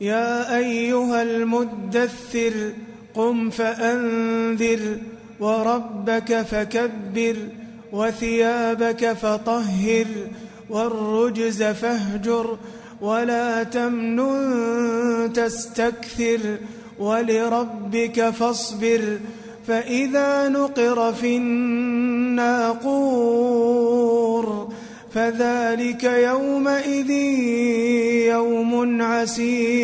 يا أيها المدثر قم فأنذر وربك فكبر وثيابك فطهر والرجز فاهجر ولا تمنن تستكثر ولربك فاصبر فإذا نقر في الناقور فذلك يومئذ يوم عسير.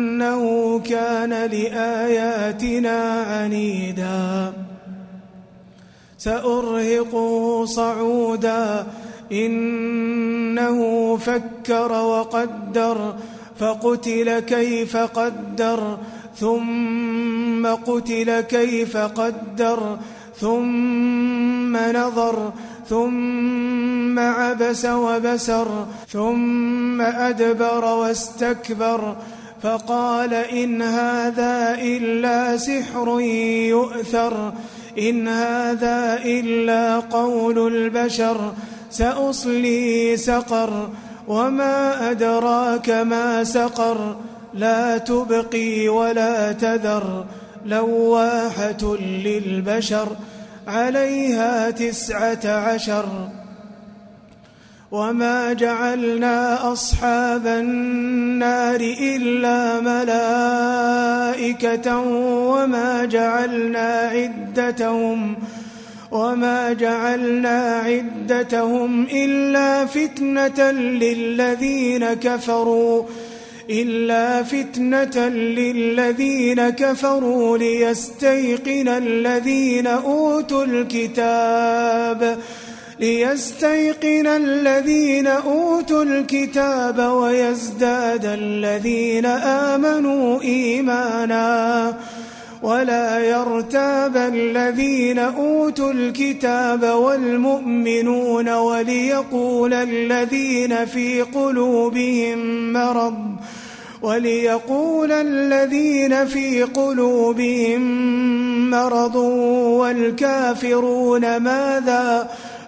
إنه كان لآياتنا عنيدا. سأرهقه صعودا. إنه فكر وقدر فقتل كيف قدر ثم قتل كيف قدر ثم نظر ثم عبس وبسر ثم أدبر واستكبر. فقال إن هذا إلا سحر يؤثر إن هذا إلا قول البشر سأصلي سقر وما أدراك ما سقر لا تبقي ولا تذر لواحة للبشر عليها تسعة عشر. وما جعلنا أصحاب النار إلا ملائكة وما جعلنا عدتهم وما جعلنا عدتهم إلا فتنة للذين كفروا إلا فتنة للذين كفروا ليستيقن الذين أوتوا الكتاب ليستيقن الذين أوتوا الكتاب ويزداد الذين آمنوا إيمانا ولا يرتاب الذين أوتوا الكتاب والمؤمنون وليقول الذين في قلوبهم مرض وليقول الذين في قلوبهم مرض والكافرون ماذا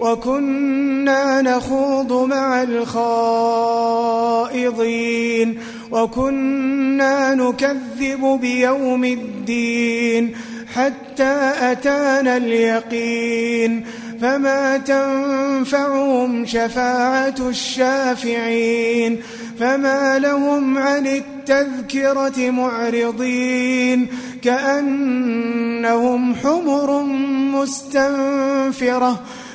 وكنا نخوض مع الخائضين وكنا نكذب بيوم الدين حتى أتانا اليقين فما تنفعهم شفاعة الشافعين فما لهم عن التذكرة معرضين كأنهم حمر مستنفرة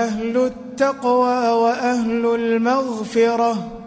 أهل التقوى وأهل المغفرة.